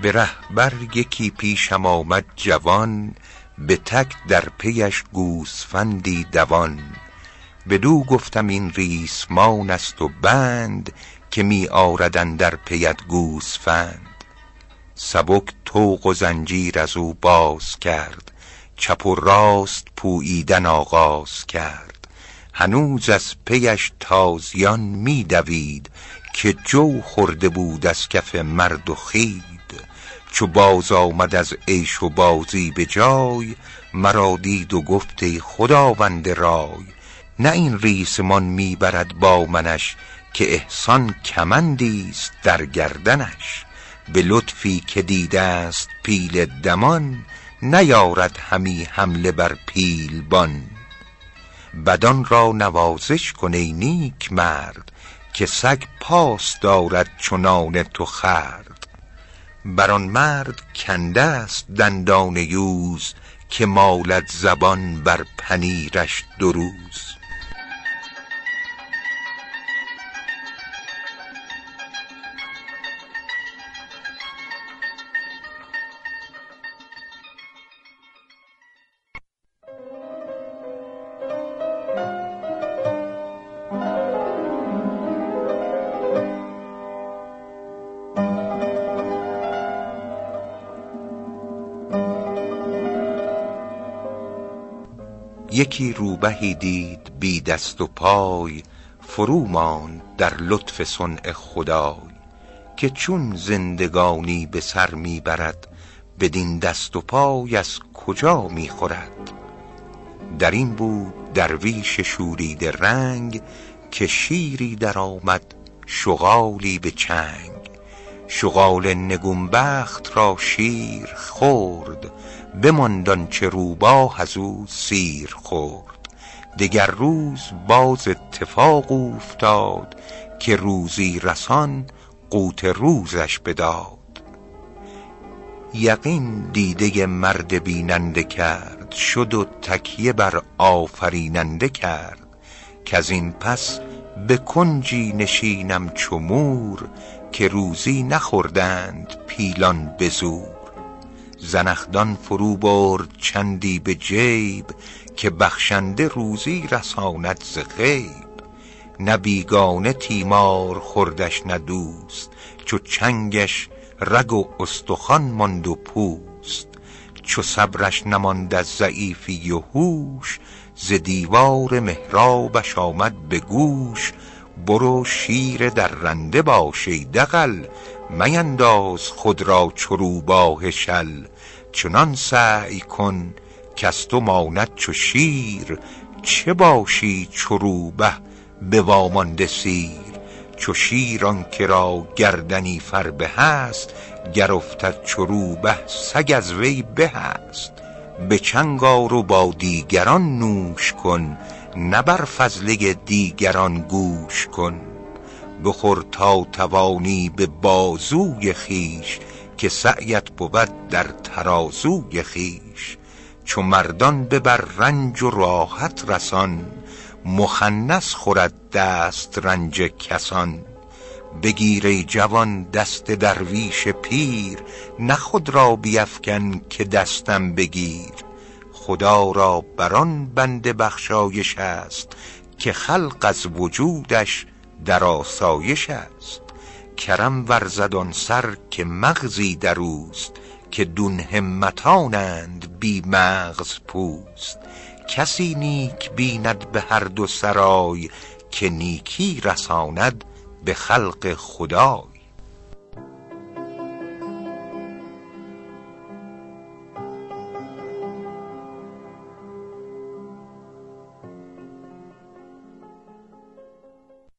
به رهبر یکی پیشم آمد جوان به تک در پیش گوسفندی دوان. بدو گفتم این ریسمان است و بند که می آرد اندر پیت گوسفند. سبک طوق و زنجیر از او باز کرد چپ و راست پوییدن آغاز کرد. هنوز از پیش تازیان می دوید که جو خورده بود از کف مرد و خید چو باز آمد از عیش و بازی به جای مرا دید و گفت خداوند رای. نه این ریسمان می برد با منش که احسان کمندی است در گردنش. به لطفی که دیده است پیل دمان نیارد همی حمله بر پیلبان. بدان را نوازش کن ای نیک مرد که سگ پاس دارد چنان تو خورد بر آن مرد کنده است دندان یوز که مالد زبان بر پنیرش دو روز. یکی روبهی دید بی دست و پای فرو ماند در لطف صنع خدای که چون زندگانی به سر می برد بدین دست و پای از کجا می خورد در این بود درویش شوریده رنگ که شیری در آمد شغالی به چنگ. شغال نگونبخت را شیر خورد بماند آنچه روباه از او سیر خورد. دگر روز باز اتفاق اوفتاد که روزی رسان قوت روزش بداد. یقین دیده مرد بیننده کرد شد و تکیه بر آفریننده کرد کز این پس به کنجی نشینم چو مور که روزی نخوردند پیلان به زور. زنخدان فرو برد چندی به جیب که بخشنده روزی رساند ز غیب. نه بیگانه تیمار خوردش نه دوست چو چنگش رگ و استخوان ماند و پوست چو صبرش نماند از ضعیفی و هوش ز دیوار محرابش آمد به گوش. برو شیر درنده باش ای دغل مینداز خود را چو روباه شل. چنان سعی کن کز تو ماند چو شیر چه باشی چو روبه به وامانده سیر. چو شیر آنکه را گردنی فربه است گر افتد چو روبه سگ از وی به است به چنگ آر و با دیگران نوش کن نه بر فضله دیگران گوش کن. بخور تا توانی به بازوی خویش که سعیت بود در ترازوی خویش. چو مردان ببر رنج و راحت رسان مخنث خورد دست رنج کسان. بگیر جوان دست درویش پیر نه خود را بیفکن که دستم بگیر. خدا را بر آن بنده بخشایش است که خلق از وجودش در آسایش است. کرم ورزد آن سر که مغزی در اوست که دون همتانند بی مغز پوست. کسی نیک بیند به هر دو سرای که نیکی رساند به خلق خدای.